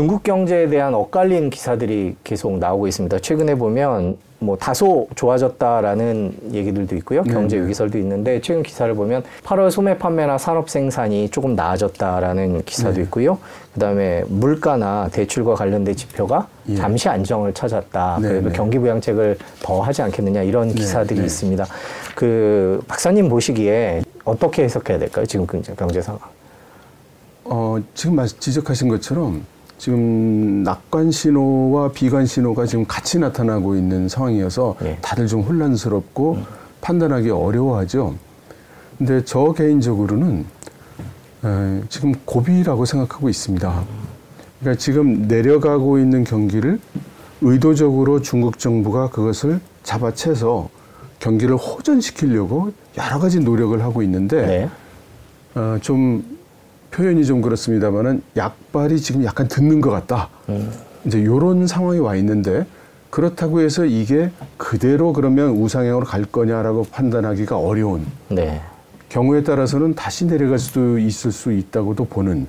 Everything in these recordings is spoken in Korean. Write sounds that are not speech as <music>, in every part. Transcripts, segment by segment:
중국 경제에 대한 엇갈린 기사들이 계속 나오고 있습니다. 최근에 보면 뭐 다소 좋아졌다라는 얘기들도 있고요. 경제 네네. 위기설도 있는데 최근 기사를 보면 8월 소매 판매나 산업 생산이 조금 나아졌다라는 기사도 네. 있고요. 그다음에 물가나 대출과 관련된 지표가 예. 잠시 안정을 찾았다. 그래도 경기 부양책을 더 하지 않겠느냐 이런 네, 기사들이 네. 있습니다. 그 박사님 보시기에 어떻게 해석해야 될까요? 지금 경제, 경제 상황. 어, 지금 말- 지적하신 것처럼 지금 낙관 신호와 비관 신호가 지금 같이 나타나고 있는 상황이어서 예. 다들 좀 혼란스럽고 판단하기 어려워하죠. 근데 저 개인적으로는 에, 지금 고비라고 생각하고 있습니다. 그러니까 지금 내려가고 있는 경기를 의도적으로 중국 정부가 그것을 잡아채서 경기를 호전시키려고 여러 가지 노력을 하고 있는데 네. 어, 좀 표현이 좀 그렇습니다만은 약발이 지금 약간 듣는 것 같다. 음. 이제 요런 상황이 와 있는데 그렇다고 해서 이게 그대로 그러면 우상향으로 갈 거냐라고 판단하기가 어려운 네. 경우에 따라서는 다시 내려갈 수도 있을 수 있다고도 보는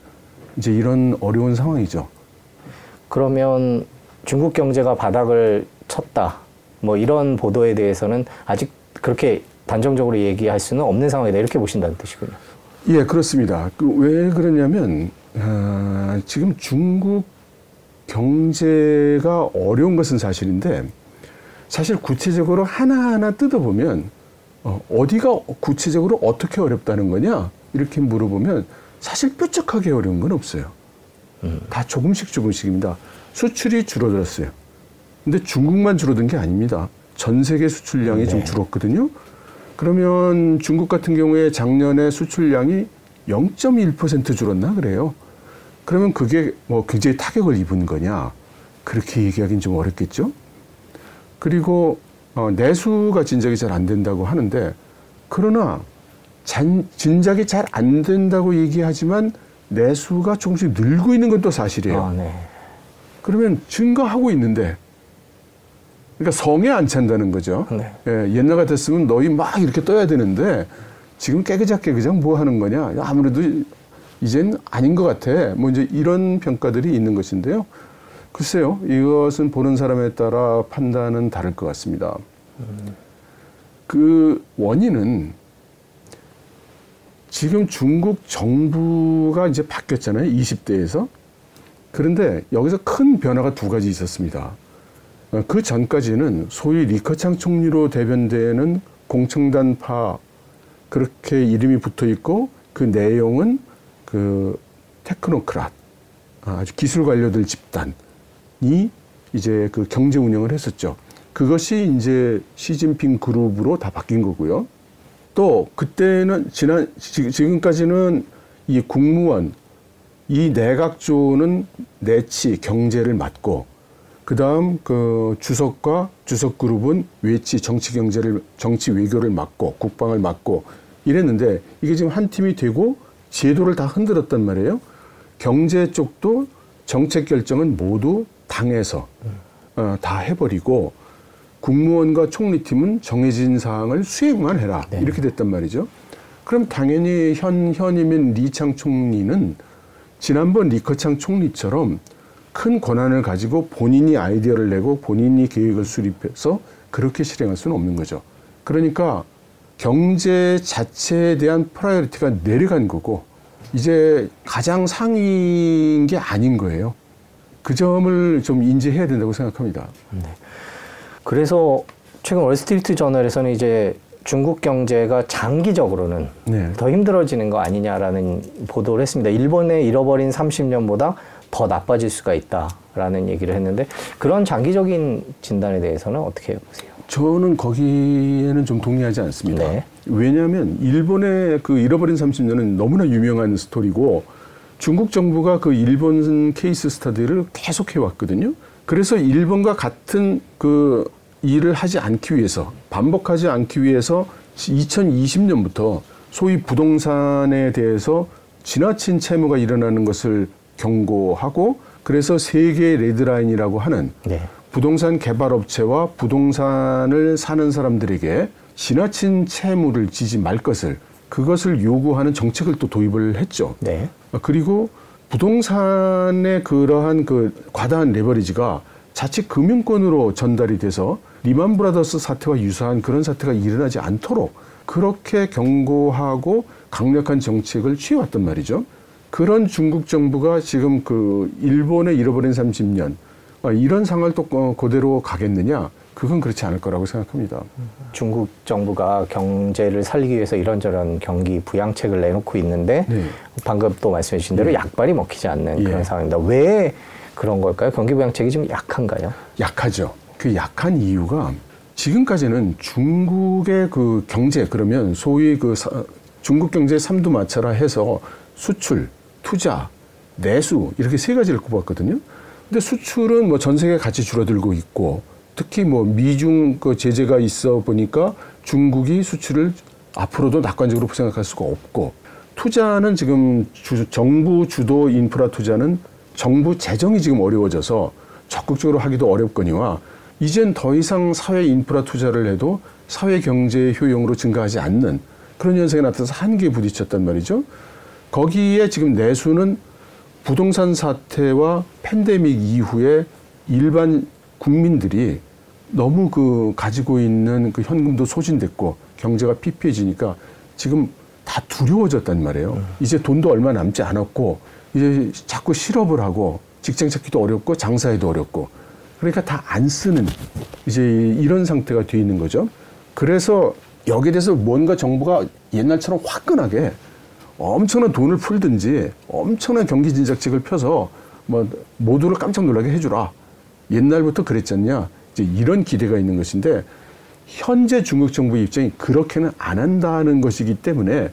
이제 이런 어려운 상황이죠. 그러면 중국 경제가 바닥을 쳤다. 뭐 이런 보도에 대해서는 아직 그렇게 단정적으로 얘기할 수는 없는 상황이다. 이렇게 보신다는 뜻이군요. 예, 그렇습니다. 그 왜 그러냐면 아, 지금 중국 경제가 어려운 것은 사실인데 사실 구체적으로 하나하나 뜯어보면 어, 어디가 구체적으로 어떻게 어렵다는 거냐 이렇게 물어보면 사실 뾰족하게 어려운 건 없어요. 다 조금씩 조금씩입니다. 수출이 줄어들었어요. 근데 중국만 줄어든 게 아닙니다. 전 세계 수출량이 좀 네. 줄었거든요. 그러면 중국 같은 경우에 작년에 수출량이 0.1% 줄었나 그래요. 그러면 그게 뭐 굉장히 타격을 입은 거냐? 그렇게 얘기하기는 좀 어렵겠죠. 그리고 어, 내수가 진작이 잘 안 된다고 하는데 그러나 잔, 진작이 잘 안 된다고 얘기하지만 내수가 조금씩 늘고 있는 건 또 사실이에요. 아, 네. 그러면 증가하고 있는데 그러니까 성에 안 찬다는 거죠. 네. 예, 옛날 같았으면 너희 막 이렇게 떠야 되는데 지금 깨그작 깨그작 뭐 하는 거냐? 아무래도 이젠 아닌 것 같아. 뭐 이제 이런 평가들이 있는 것인데요. 글쎄요, 이것은 보는 사람에 따라 판단은 다를 것 같습니다. 그 원인은 지금 중국 정부가 이제 바뀌었잖아요. 20대에서. 그런데 여기서 큰 변화가 두 가지 있었습니다. 어, 그 전까지는 소위 리커창 총리로 대변되는 공청단파 그렇게 이름이 붙어 있고 그 내용은 그 테크노크랏 아, 아주 기술 관료들 집단이 이제 그 경제 운영을 했었죠. 그것이 이제 시진핑 그룹으로 다 바뀐 거고요. 또 그때는 지난 지- 지금까지는 이 국무원 이 내각조는 내치 경제를 맡고 그다음 그 주석과 주석 그룹은 외치 정치 경제를 정치 외교를 맡고 국방을 맡고 이랬는데 이게 지금 한 팀이 되고 제도를 다 흔들었단 말이에요. 경제 쪽도 정책 결정은 모두 당에서 어, 다 해버리고 국무원과 총리팀은 정해진 사항을 수행만 해라 네. 이렇게 됐단 말이죠. 그럼 당연히 현 현임인 리창 총리는 지난번 리커창 총리처럼 큰 권한을 가지고 본인이 아이디어를 내고 본인이 계획을 수립해서 그렇게 실행할 수는 없는 거죠. 그러니까 경제 자체에 대한 priority가 내려간 거고 이제 가장 상위인 게 아닌 거예요. 그 점을 좀 인지해야 된다고 생각합니다. 그래서 최근 월스트리트 저널에서는 이제 중국 경제가 장기적으로는 네. 더 힘들어지는 거 아니냐라는 보도를 했습니다. 일본의 잃어버린 30년보다 더 나빠질 수가 있다라는 얘기를 했는데 그런 장기적인 진단에 대해서는 어떻게 보세요? 저는 거기에는 좀 동의하지 않습니다. 네. 왜냐하면 일본의 그 잃어버린 30년은 너무나 유명한 스토리고 중국 정부가 그 일본 케이스 스타디를 계속 해 왔거든요. 그래서 일본과 같은 그 일을 하지 않기 위해서 반복하지 않기 위해서 2020년부터 소위 부동산에 대해서 지나친 채무가 일어나는 것을 경고하고 그래서 세계 레드라인이라고 하는 네. 부동산 개발업체와 부동산을 사는 사람들에게 지나친 채무를 지지 말 것을 그것을 요구하는 정책을 또 도입을 했죠. 네. 그리고 부동산의 그러한 그 과다한 레버리지가 자칫 금융권으로 전달이 돼서 리만 브라더스 사태와 유사한 그런 사태가 일어나지 않도록 그렇게 경고하고 강력한 정책을 취해왔단 말이죠. 그런 중국 정부가 지금 그 일본의 잃어버린 30년 아, 이런 상황을 또 어, 그대로 가겠느냐? 그건 그렇지 않을 거라고 생각합니다. 중국 정부가 경제를 살리기 위해서 이런저런 경기 부양책을 내놓고 있는데 네. 방금 또 말씀해 주신 대로 약발이 먹히지 않는 예. 그런 상황입니다. 왜 그런 걸까요? 경기 부양책이 좀 약한가요? 약하죠. 그 약한 이유가 지금까지는 중국의 그 경제 그러면 소위 그 사- 중국 경제 삼두마차라 해서 수출, 투자, 내수 이렇게 세 가지를 꼽았거든요. 근데 수출은 뭐 전 세계 같이 줄어들고 있고 특히 뭐 미중 그 제재가 있어 보니까 중국이 수출을 앞으로도 낙관적으로 생각할 수가 없고 투자는 지금 주- 정부 주도 인프라 투자는 정부 재정이 지금 어려워져서 적극적으로 하기도 어렵거니와 이젠 더 이상 사회 인프라 투자를 해도 사회 경제의 효용으로 증가하지 않는 그런 현상이 나타나서 한계에 부딪혔단 말이죠. 거기에 지금 내수는 부동산 사태와 팬데믹 이후에 일반 국민들이 너무 그 가지고 있는 그 현금도 소진됐고 경제가 피폐해지니까 지금 다 두려워졌단 말이에요. 이제 돈도 얼마 남지 않았고 이제 자꾸 실업을 하고 직장 찾기도 어렵고 장사해도 어렵고 그러니까 다 안 쓰는 이제 이런 상태가 돼 있는 거죠. 그래서 여기에 대해서 뭔가 정부가 옛날처럼 화끈하게 엄청난 돈을 풀든지 엄청난 경기 진작책을 펴서 뭐 모두를 깜짝 놀라게 해주라. 옛날부터 그랬잖냐. 이제 이런 기대가 있는 것인데 현재 중국 정부의 입장이 그렇게는 안 한다는 것이기 때문에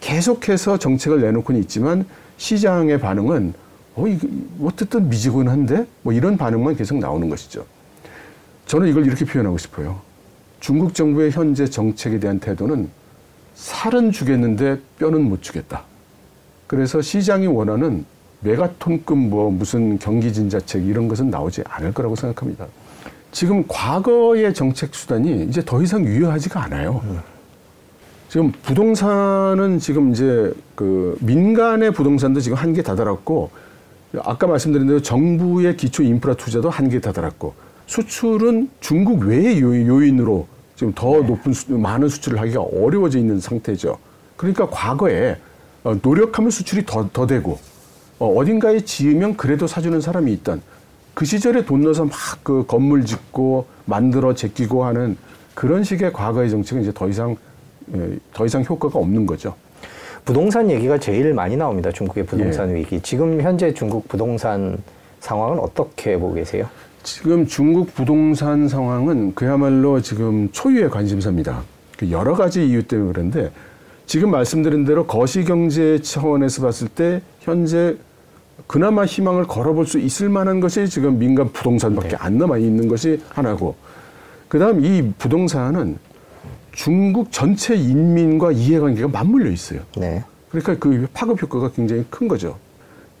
계속해서 정책을 내놓고는 있지만 시장의 반응은 어, 이거 어쨌든 미지근한데? 뭐 이런 반응만 계속 나오는 것이죠. 저는 이걸 이렇게 표현하고 싶어요. 중국 정부의 현재 정책에 대한 태도는 살은 주겠는데 뼈는 못 주겠다. 그래서 시장이 원하는 메가톤급 뭐 무슨 경기진자책 이런 것은 나오지 않을 거라고 생각합니다. 지금 과거의 정책 수단이 이제 더 이상 유효하지가 않아요. 지금 부동산은 지금 이제 그 민간의 부동산도 지금 한계 다다랐고 아까 말씀드린 대로 정부의 기초 인프라 투자도 한계 다다랐고 수출은 중국 외의 요인- 요인으로 지금 더 높은 수, 많은 수출을 하기가 어려워져 있는 상태죠. 그러니까 과거에 어, 노력하면 수출이 더, 더 되고 어, 어딘가에 지으면 그래도 사주는 사람이 있던 그 시절에 돈 넣어서 막 그 건물 짓고 만들어 제끼고 하는 그런 식의 과거의 정책은 이제 더 이상 예, 더 이상 효과가 없는 거죠. 부동산 얘기가 제일 많이 나옵니다. 중국의 부동산 예. 위기. 지금 현재 중국 부동산 상황은 어떻게 보고 계세요? 지금 중국 부동산 상황은 그야말로 지금 초유의 관심사입니다. 그 여러 가지 이유 때문에 그런데 지금 말씀드린 대로 거시경제 차원에서 봤을 때 현재 그나마 희망을 걸어볼 수 있을 만한 것이 지금 민간 부동산밖에 네. 안 남아 있는 것이 하나고 그다음 이 부동산은 중국 전체 인민과 이해관계가 맞물려 있어요. 네. 그러니까 그 파급 효과가 굉장히 큰 거죠.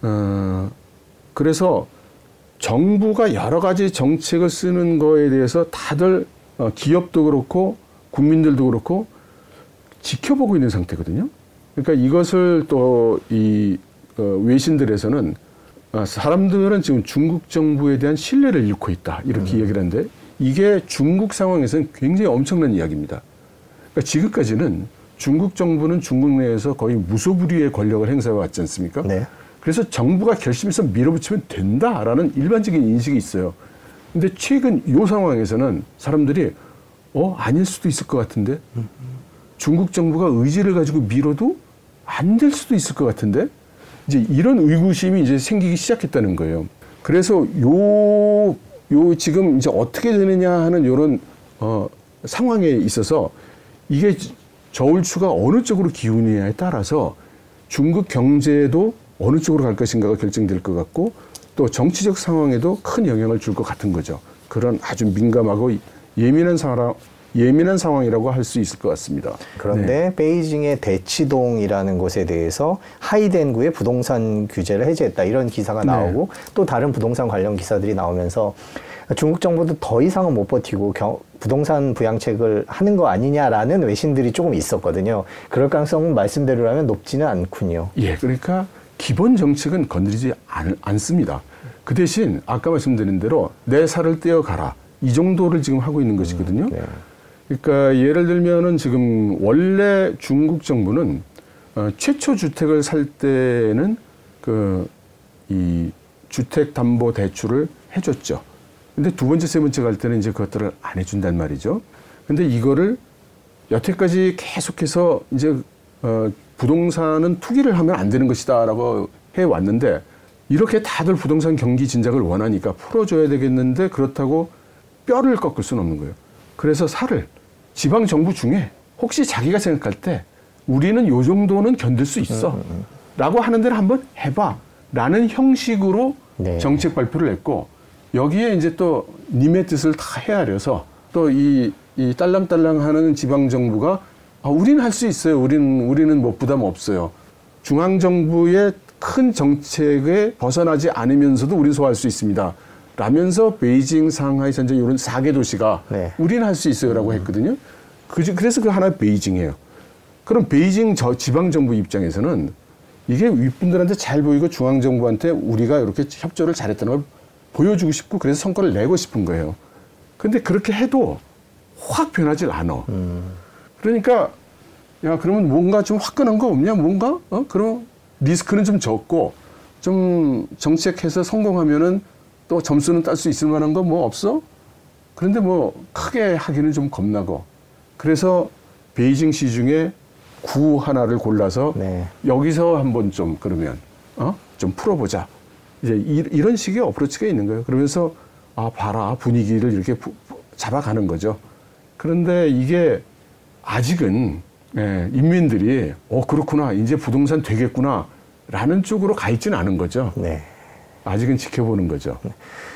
어, 그래서 정부가 여러 가지 정책을 쓰는 거에 대해서 다들 어, 기업도 그렇고 국민들도 그렇고 지켜보고 있는 상태거든요. 그러니까 이것을 또 이 외신들에서는 아, 사람들은 지금 중국 정부에 대한 신뢰를 잃고 있다 이렇게 이야기를 하는데 이게 중국 상황에서는 굉장히 엄청난 이야기입니다. 그러니까 지금까지는 중국 정부는 중국 내에서 거의 무소불위의 권력을 행사해 왔지 않습니까? 네. 그래서 정부가 결심해서 밀어붙이면 된다라는 일반적인 인식이 있어요. 근데 최근 이 상황에서는 사람들이 어 아닐 수도 있을 것 같은데 중국 정부가 의지를 가지고 밀어도 안 될 수도 있을 것 같은데 이제 이런 의구심이 이제 생기기 시작했다는 거예요. 그래서 요, 요 지금 이제 어떻게 되느냐 하는 요런 어, 상황에 있어서 이게 저울추가 어느 쪽으로 기우느냐에 따라서 중국 경제도 어느 쪽으로 갈 것인가가 결정될 것 같고 또 정치적 상황에도 큰 영향을 줄 것 같은 거죠. 그런 아주 민감하고 예민한 상황, 예민한 상황이라고 할 수 있을 것 같습니다. 그런데 네. 베이징의 대치동이라는 곳에 대해서 하이덴구의 부동산 규제를 해제했다 이런 기사가 네. 나오고 또 다른 부동산 관련 기사들이 나오면서 중국 정부도 더 이상은 못 버티고 경- 부동산 부양책을 하는 거 아니냐라는 외신들이 조금 있었거든요. 그럴 가능성은 말씀대로라면 높지는 않군요. 예, 그러니까 기본 정책은 건드리지 않, 않습니다. 그 대신 아까 말씀드린 대로 내 살을 떼어 가라 이 정도를 지금 하고 있는 것이거든요. 네. 그러니까 예를 들면은 지금 원래 중국 정부는 어, 최초 주택을 살 때는 그 이 주택 담보 대출을 해줬죠. 근데 두 번째 세 번째 갈 때는 이제 그것들을 안 해준단 말이죠. 근데 이거를 여태까지 계속해서 이제 어, 부동산은 투기를 하면 안 되는 것이다라고 해 왔는데 이렇게 다들 부동산 경기 진작을 원하니까 풀어줘야 되겠는데 그렇다고 뼈를 꺾을 수는 없는 거예요. 그래서 살을 지방 정부 중에 혹시 자기가 생각할 때 우리는 요 정도는 견딜 수 있어. 라고 하는 데를 한번 해봐. 라는 형식으로 네. 정책 발표를 했고 여기에 이제 또 님의 뜻을 다 헤아려서 또 이 이 딸랑딸랑 하는 지방 정부가 아, 우리는 할 수 있어요. 우리는 우리는 뭐 부담 없어요. 중앙 정부의 큰 정책에 벗어나지 않으면서도 우리 소화할 수 있습니다. 라면서 베이징, 상하이, 선전 이런 4개 도시가 네. 우리는 할 수 있어요라고 했거든요. 그 그래서 그 하나 베이징이에요. 그럼 베이징 저 지방 정부 입장에서는 이게 윗분들한테 잘 보이고 중앙 정부한테 우리가 이렇게 협조를 잘했다는 걸 보여주고 싶고 그래서 성과를 내고 싶은 거예요. 근데 그렇게 해도 확 변하질 않아. 그러니까 야 그러면 뭔가 좀 화끈한 거 없냐? 뭔가 어 그럼 리스크는 좀 적고 좀 정책해서 성공하면은 또 점수는 딸 수 있을 만한 거 뭐 없어? 그런데 뭐 크게 하기는 좀 겁나고 그래서 베이징 시 중에 구 하나를 골라서 네. 여기서 한번 좀 그러면 어? 좀 풀어보자. 이제 이, 이런 식의 어프로치가 있는 거예요. 그러면서 아 봐라 분위기를 이렇게 부- 부- 잡아가는 거죠. 그런데 이게 아직은 예, 인민들이 어 그렇구나 이제 부동산 되겠구나라는 쪽으로 가 있지는 않은 거죠. 네. 아직은 지켜보는 거죠.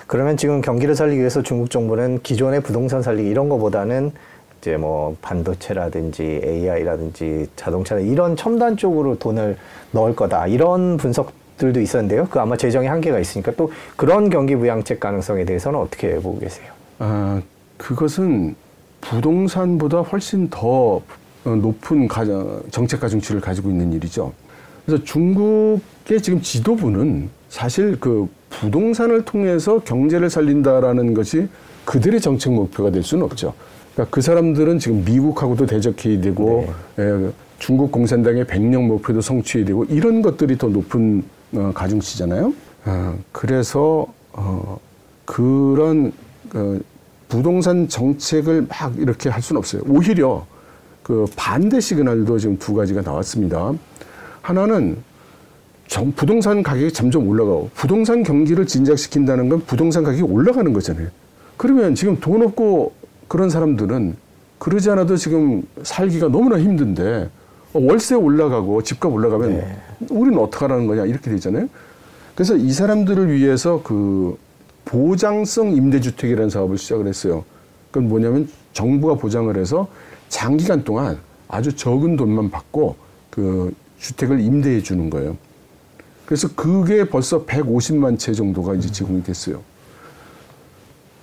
그러면 지금 경기를 살리기 위해서 중국 정부는 기존의 부동산 살리기 이런 거보다는 이제 뭐 반도체라든지 AI라든지 자동차 이런 첨단 쪽으로 돈을 넣을 거다 이런 분석들도 있었는데요. 그 아마 재정의 한계가 있으니까 또 그런 경기 부양책 가능성에 대해서는 어떻게 보고 계세요? 아, 그것은 부동산보다 훨씬 더 어, 높은 가정, 정책 가중치를 가지고 있는 일이죠. 그래서 중국의 지금 지도부는 사실 그 부동산을 통해서 경제를 살린다라는 것이 그들의 정책 목표가 될 수는 없죠. 그러니까 그 사람들은 지금 미국하고도 대적해야 되고 예, 중국 공산당의 백령 목표도 성취해야 되고 이런 것들이 더 높은 어, 가중치잖아요. 아, 그래서 어, 그런 그 부동산 정책을 막 이렇게 할 수는 없어요. 오히려 그 반대 시그널도 지금 두 가지가 나왔습니다. 하나는 정- 부동산 가격이 점점 올라가고 부동산 경기를 진작시킨다는 건 부동산 가격이 올라가는 거잖아요. 그러면 지금 돈 없고 그런 사람들은 그러지 않아도 지금 살기가 너무나 힘든데 어, 월세 올라가고 집값 올라가면 네. 우리는 어떡하라는 거냐 이렇게 되잖아요. 그래서 이 사람들을 위해서 그 보장성 임대주택이라는 사업을 시작을 했어요. 그건 뭐냐면 정부가 보장을 해서 장기간 동안 아주 적은 돈만 받고 그 주택을 임대해 주는 거예요. 그래서 그게 벌써 150만 채 정도가 이제 제공이 됐어요.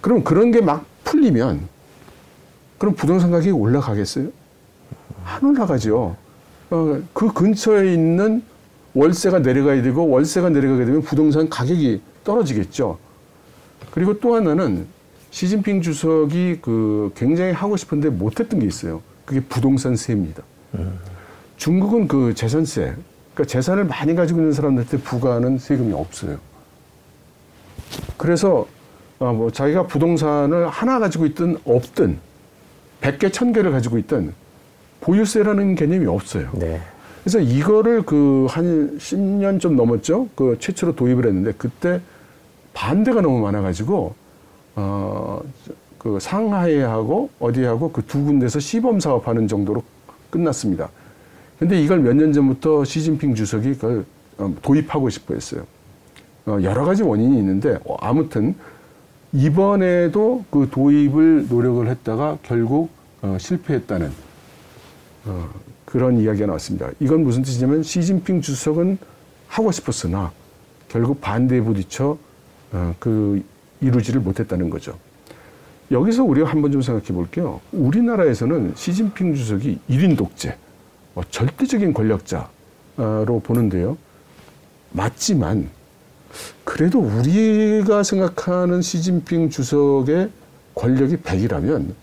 그럼 그런 게 막 풀리면 그럼 부동산 가격이 올라가겠어요? 안 올라가죠. 어, 그 근처에 있는 월세가 내려가야 되고 월세가 내려가게 되면 부동산 가격이 떨어지겠죠. 그리고 또 하나는 시진핑 주석이 그 굉장히 하고 싶은데 못했던 게 있어요. 그게 부동산 세입니다. 중국은 그 재산세, 그러니까 재산을 많이 가지고 있는 사람들한테 부과하는 세금이 없어요. 그래서 어, 뭐 자기가 부동산을 하나 가지고 있든 없든 100개, 1000개를 가지고 있든 보유세라는 개념이 없어요. 네. 그래서 이거를 그 한 10년 좀 넘었죠. 그 최초로 도입을 했는데 그때 반대가 너무 많아가지고 어 그 상하이하고 어디하고 그 두 군데서 시범 사업하는 정도로 끝났습니다. 근데 이걸 몇 년 전부터 시진핑 주석이 어, 도입하고 싶어 했어요. 어, 여러 가지 원인이 있는데 어, 아무튼 이번에도 그 도입을 노력을 했다가 결국 어, 실패했다는 어, 그런 이야기가 나왔습니다. 이건 무슨 뜻이냐면 시진핑 주석은 하고 싶었으나 결국 반대에 부딪혀 어, 그 이루지를 못했다는 거죠. 여기서 우리가 한번 좀 생각해 볼게요. 우리나라에서는 시진핑 주석이 일인 독재, 어, 절대적인 권력자로 보는데요. 맞지만 그래도 우리가 생각하는 시진핑 주석의 권력이 100이라면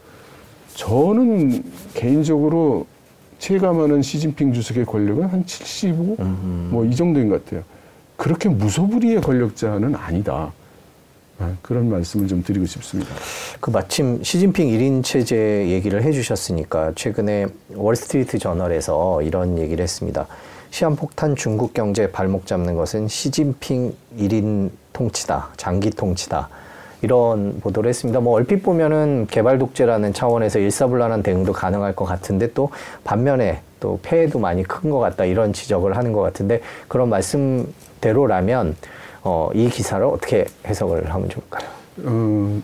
저는 개인적으로 체감하는 시진핑 주석의 권력은 한 75? 뭐 이 정도인 것 같아요. 그렇게 무소불위의 권력자는 아니다. 아, 그런 말씀을 좀 드리고 싶습니다. 그 마침 시진핑 1인 체제 얘기를 해주셨으니까 최근에 월스트리트 저널에서 이런 얘기를 했습니다. 시한폭탄 중국 경제 발목 잡는 것은 시진핑 1인 통치다, 장기 통치다. 이런 보도를 했습니다. 뭐 얼핏 보면은 개발 독재라는 차원에서 일사불란한 대응도 가능할 것 같은데 또 반면에 또 폐해도 많이 큰 것 같다 이런 지적을 하는 것 같은데 그런 말씀대로라면 어, 이 기사를 어떻게 해석을 하면 좋을까요? 어,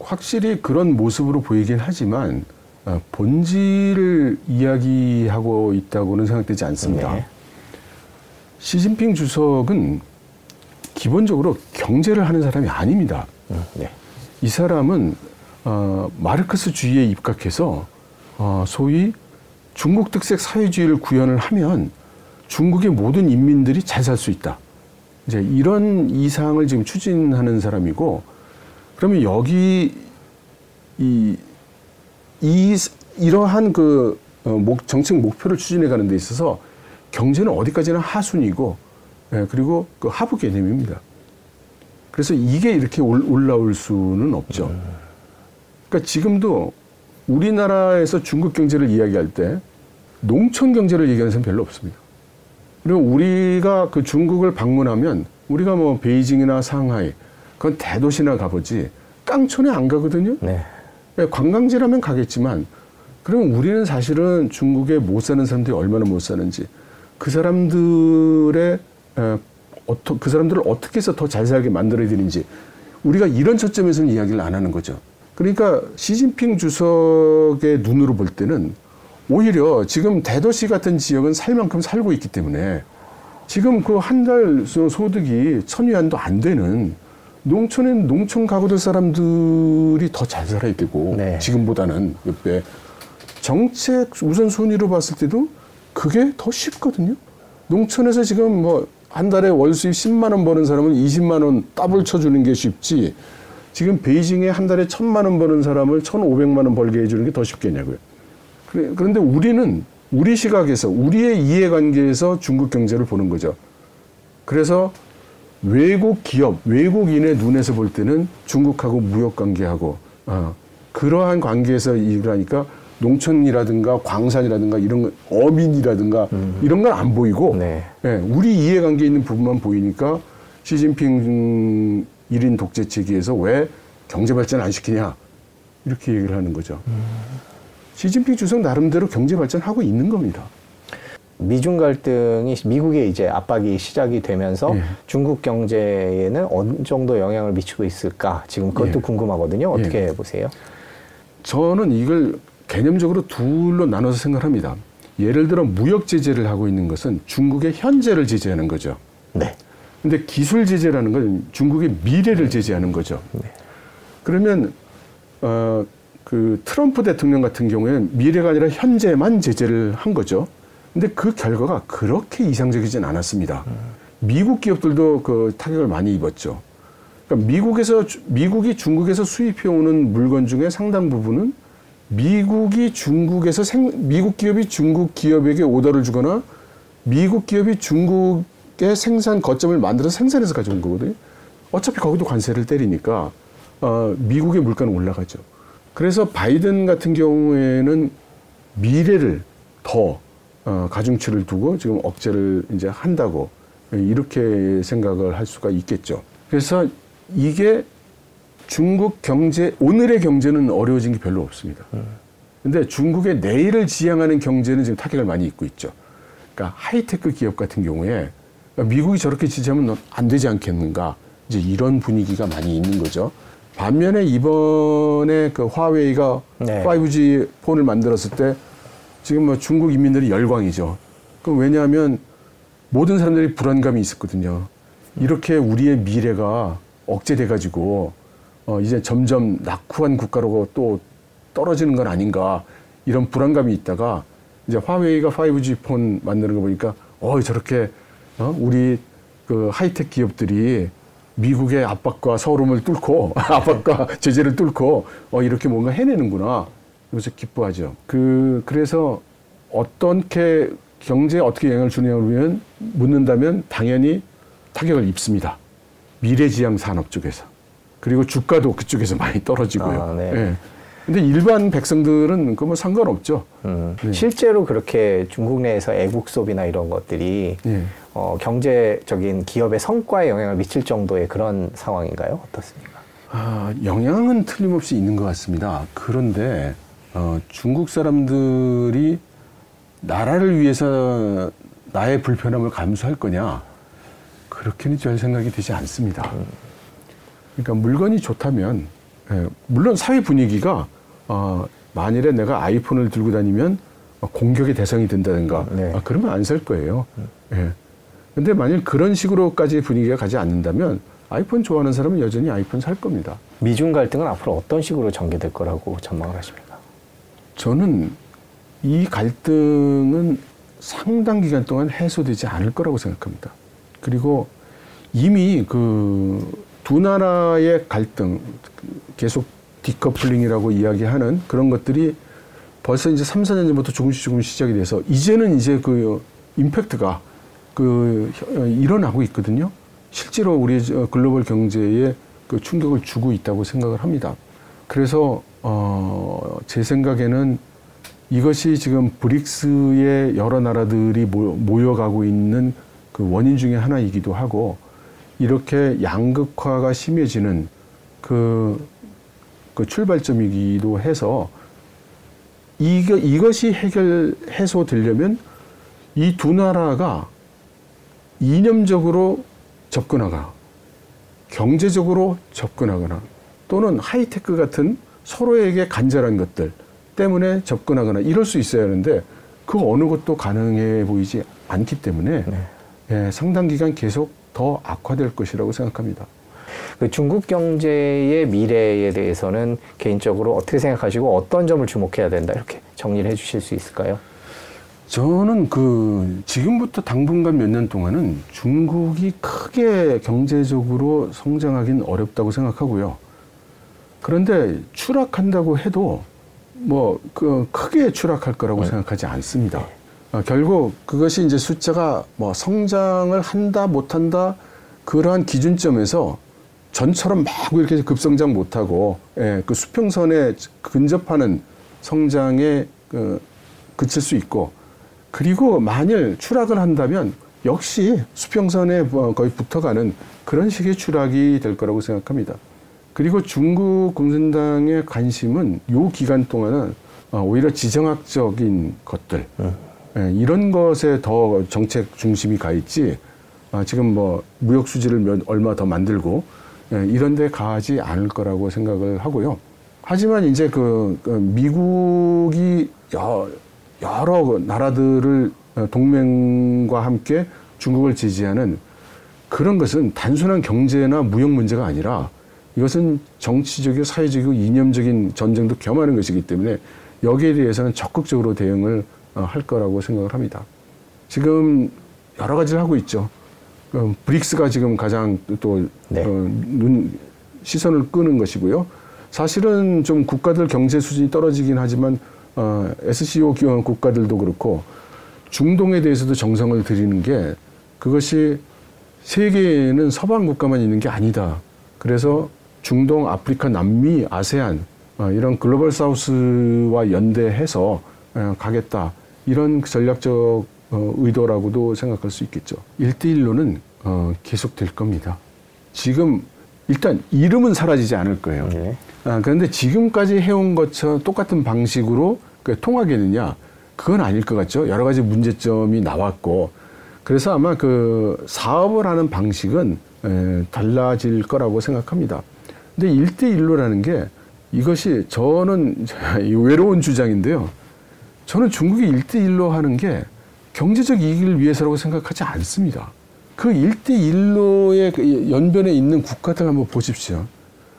확실히 그런 모습으로 보이긴 하지만 어, 본질을 이야기하고 있다고는 생각되지 않습니다. 네. 시진핑 주석은 기본적으로 경제를 하는 사람이 아닙니다. 음, 네. 이 사람은 어, 마르크스주의에 입각해서 어, 소위 중국 특색 사회주의를 구현을 하면 중국의 모든 인민들이 잘 살 수 있다. 이제 이런 이상을 지금 추진하는 사람이고 그러면 여기 이, 이 이러한 그 어, 목, 정책 목표를 추진해 가는 데 있어서 경제는 어디까지나 하순이고 예, 그리고 그 하부 개념입니다. 그래서 이게 이렇게 올- 올라올 수는 없죠. 그러니까 지금도 우리나라에서 중국 경제를 이야기할 때 농촌 경제를 얘기하는 사람 별로 없습니다. 그리고 우리가 그 중국을 방문하면 우리가 뭐 베이징이나 상하이 그건 대도시나 가보지 깡촌에 안 가거든요. 네. 예, 관광지라면 가겠지만 그러면 우리는 사실은 중국에 못 사는 사람들이 얼마나 못 사는지 그 사람들의 에, 어떠, 그 사람들을 어떻게 해서 더 잘 살게 만들어야 되는지 우리가 이런 초점에서는 이야기를 안 하는 거죠. 그러니까 시진핑 주석의 눈으로 볼 때는 오히려 지금 대도시 같은 지역은 살 만큼 살고 있기 때문에 지금 그 한 달 소득이 천 위안도 안 되는 농촌엔 농촌 가구들 사람들이 더 잘 살아야 되고 네. 지금보다는 몇 배. 정책 우선순위로 봤을 때도 그게 더 쉽거든요. 농촌에서 지금 뭐 한 달에 월 수입 10만 원 버는 사람은 20만 원 더블 쳐주는 게 쉽지. 지금 베이징에 한 달에 1000만 원 버는 사람을 1,500만 원 벌게 해주는 게 더 쉽겠냐고요. 그래- 그런데 우리는 우리 시각에서 우리의 이해관계에서 중국 경제를 보는 거죠. 그래서 외국 기업, 외국인의 눈에서 볼 때는 중국하고 무역 관계하고 어, 그러한 관계에서 일을 하니까 농촌이라든가 광산이라든가 이런 거, 어민이라든가 이런 건 안 보이고 네. 예, 우리 이해관계 있는 부분만 보이니까 시진핑 일인 독재 체계에서 왜 경제 발전 안 시키냐 이렇게 얘기를 하는 거죠. 시진핑 주석 나름대로 경제 발전하고 있는 겁니다. 미중 갈등이 미국에 이제 압박이 시작이 되면서 예. 중국 경제에는 어느 정도 영향을 미치고 있을까 지금 그것도 예. 궁금하거든요. 어떻게 보세요? 저는 이걸 개념적으로 둘로 나눠서 생각합니다. 예를 들어 무역 제재를 하고 있는 것은 중국의 현재를 제재하는 거죠. 네. 근데 기술 제재라는 건 중국의 미래를 제재하는 거죠. 그러면 어, 그 트럼프 대통령 같은 경우에는 미래가 아니라 현재만 제재를 한 거죠. 근데 그 결과가 그렇게 이상적이진 않았습니다. 미국 기업들도 그 타격을 많이 입었죠. 그러니까 미국에서 주- 미국이 중국에서 수입해 오는 물건 중에 상당 부분은 미국이 중국에서 생, 미국 기업이 중국 기업에게 오더를 주거나 미국 기업이 중국의 생산 거점을 만들어서 생산해서 가져온 거거든요. 어차피 거기도 관세를 때리니까 어, 미국의 물가는 올라가죠. 그래서 바이든 같은 경우에는 미래를 더 어, 가중치를 두고 지금 억제를 이제 한다고 이렇게 생각을 할 수가 있겠죠. 그래서 이게 중국 경제 오늘의 경제는 어려워진 게 별로 없습니다. 근데 중국의 내일을 지향하는 경제는 지금 타격을 많이 입고 있죠. 그러니까 하이테크 기업 같은 경우에 미국이 저렇게 지지하면 안 되지 않겠는가 이제 이런 분위기가 많이 있는 거죠. 반면에 이번에 그 화웨이가 네. 5G 폰을 만들었을 때 지금 뭐 중국 인민들이 열광이죠. 그 왜냐하면 모든 사람들이 불안감이 있었거든요. 이렇게 우리의 미래가 억제돼 가지고 어 이제 점점 낙후한 국가로 또 떨어지는 건 아닌가 이런 불안감이 있다가 이제 화웨이가 5G 폰 만드는 거 보니까 어 저렇게 어? 우리 그 하이텍 기업들이 미국의 압박과 서름을 뚫고 <laughs> 압박과 제재를 뚫고 어 이렇게 뭔가 해내는구나. 그래서 기뻐하죠. 그 그래서 어떻게 경제에 어떻게 영향을 주냐면 묻는다면 당연히 타격을 입습니다. 미래지향 산업 쪽에서 그리고 주가도 그쪽에서 많이 떨어지고요. 아, 네. 예. 근데 일반 백성들은 그뭐 상관없죠. 음, 네. 실제로 그렇게 중국 내에서 애국 수업이나 이런 것들이 예. 어, 경제적인 기업의 성과에 영향을 미칠 정도의 그런 상황인가요? 어떻습니까? 아, 영향은 틀림없이 있는 것 같습니다. 그런데 어, 중국 사람들이 나라를 위해서 나의 불편함을 감수할 거냐? 그렇게는 별 생각이 되지 않습니다. 그러니까 물건이 좋다면, 예, 물론 사회 분위기가 어, 만일에 내가 아이폰을 들고 다니면 어, 공격의 대상이 된다든가, 네. 아, 그러면 안 살 거예요. 예. 근데 만일 그런 식으로까지 분위기가 가지 않는다면 아이폰 좋아하는 사람은 여전히 아이폰 살 겁니다. 미중 갈등은 앞으로 어떤 식으로 전개될 거라고 전망을 하십니까? 저는 이 갈등은 상당 기간 동안 해소되지 않을 거라고 생각합니다. 그리고 이미 그 두 나라의 갈등, 계속 디커플링이라고 이야기하는 그런 것들이 벌써 이제 3, 4년 전부터 조금씩 조금씩 시작이 돼서 이제는 이제 그 임팩트가 그 혀- 일어나고 있거든요. 실제로 우리 저 글로벌 경제에 그 충격을 주고 있다고 생각을 합니다. 그래서 어, 제 생각에는 이것이 지금 브릭스의 여러 나라들이 모- 모여가고 있는 그 원인 중에 하나이기도 하고 이렇게 양극화가 심해지는 그, 그 출발점이기도 해서 이거, 이것이 해결, 해소되려면 이 두 나라가 이념적으로 접근하거나 경제적으로 접근하거나 또는 하이테크 같은 서로에게 간절한 것들 때문에 접근하거나 이럴 수 있어야 하는데 그 어느 것도 가능해 보이지 않기 때문에 네. 예, 상당 기간 계속 더 악화될 것이라고 생각합니다. 그 중국 경제의 미래에 대해서는 개인적으로 어떻게 생각하시고 어떤 점을 주목해야 된다 이렇게 정리를 해주실 수 있을까요? 저는 그 지금부터 당분간 몇 년 동안은 중국이 크게 경제적으로 성장하긴 어렵다고 생각하고요. 그런데 추락한다고 해도 뭐 그 크게 추락할 거라고 생각하지 않습니다. 어, 결국 그것이 이제 숫자가 뭐 성장을 한다 못한다 그러한 기준점에서 전처럼 막 이렇게 급성장 못하고 예, 그 수평선에 근접하는 성장에 그, 그칠 수 있고 그리고 만일 추락을 한다면 역시 수평선에 뭐 거의 붙어가는 그런 식의 추락이 될 거라고 생각합니다. 그리고 중국 공산당의 관심은 요 기간 동안은 어, 오히려 지정학적인 것들 예, 이런 것에 더 정책 중심이 가 있지 아, 지금 뭐 무역 수지를 몇, 얼마 더 만들고 예, 이런 데 가지 않을 거라고 생각을 하고요. 하지만 이제 그, 그 미국이 여, 여러 나라들을 어, 동맹과 함께 중국을 지지하는 그런 것은 단순한 경제나 무역 문제가 아니라 이것은 정치적이고 사회적이고 이념적인 전쟁도 겸하는 것이기 때문에 여기에 대해서는 적극적으로 대응을 어, 할 거라고 생각을 합니다. 지금 여러 가지를 하고 있죠. 어, 브릭스가 지금 가장 또 네. 어, 눈, 시선을 끄는 것이고요. 사실은 좀 국가들 경제 수준이 떨어지긴 하지만 어, SCO 기업 국가들도 그렇고 중동에 대해서도 정성을 들이는 게 그것이 세계에는 서방 국가만 있는 게 아니다. 그래서 중동, 아프리카, 남미, 아세안 어, 이런 글로벌 사우스와 연대해서 어, 가겠다. 이런 전략적 어, 의도라고도 생각할 수 있겠죠. 일대일로는 어, 계속 될 겁니다. 지금 일단 이름은 사라지지 않을 거예요. 네. 아, 그런데 지금까지 해온 것처럼 똑같은 방식으로 그 통하겠느냐? 그건 아닐 것 같죠. 여러 가지 문제점이 나왔고. 그래서 아마 그 사업을 하는 방식은 에, 달라질 거라고 생각합니다. 근데 일대일로라는게 이것이 저는 <laughs> 이 외로운 주장인데요. 저는 중국이 일대일로 하는 게 경제적 이익을 위해서라고 생각하지 않습니다. 그일대일로의그 연변에 있는 국가들 한번 보십시오.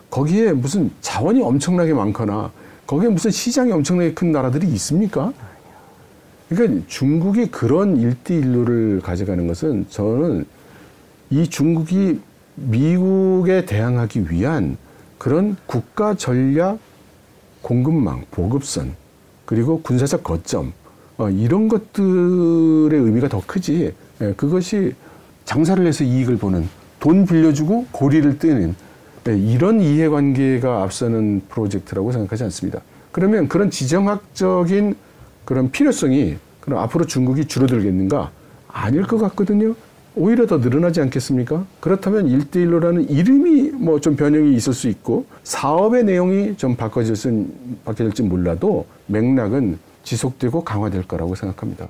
거기에 무슨 자원이 엄청나게 많거나 거기에 무슨 시장이 엄청나게 큰 나라들이 있습니까? 그러니까 중국이 그런 일대일로를 가져가는 것은 저는 이 중국이 미국에 대항하기 위한 그런 국가 전략 공급망, 보급선, 그리고 군사적 거점, 어, 이런 것들의 의미가 더 크지. 예, 그것이 장사를 해서 이익을 보는, 돈 빌려주고 고리를 뜨는 예, 이런 이해관계가 앞서는 프로젝트라고 생각하지 않습니다. 그러면 그런 지정학적인 그런 필요성이 그럼 앞으로 중국이 줄어들겠는가? 아닐 것 같거든요. 오히려 더 늘어나지 않겠습니까? 그렇다면 일대일로라는 이름이 뭐 좀 변형이 있을 수 있고 사업의 내용이 좀 바꿔질지, 바뀌어질지 몰라도 맥락은 지속되고 강화될 거라고 생각합니다.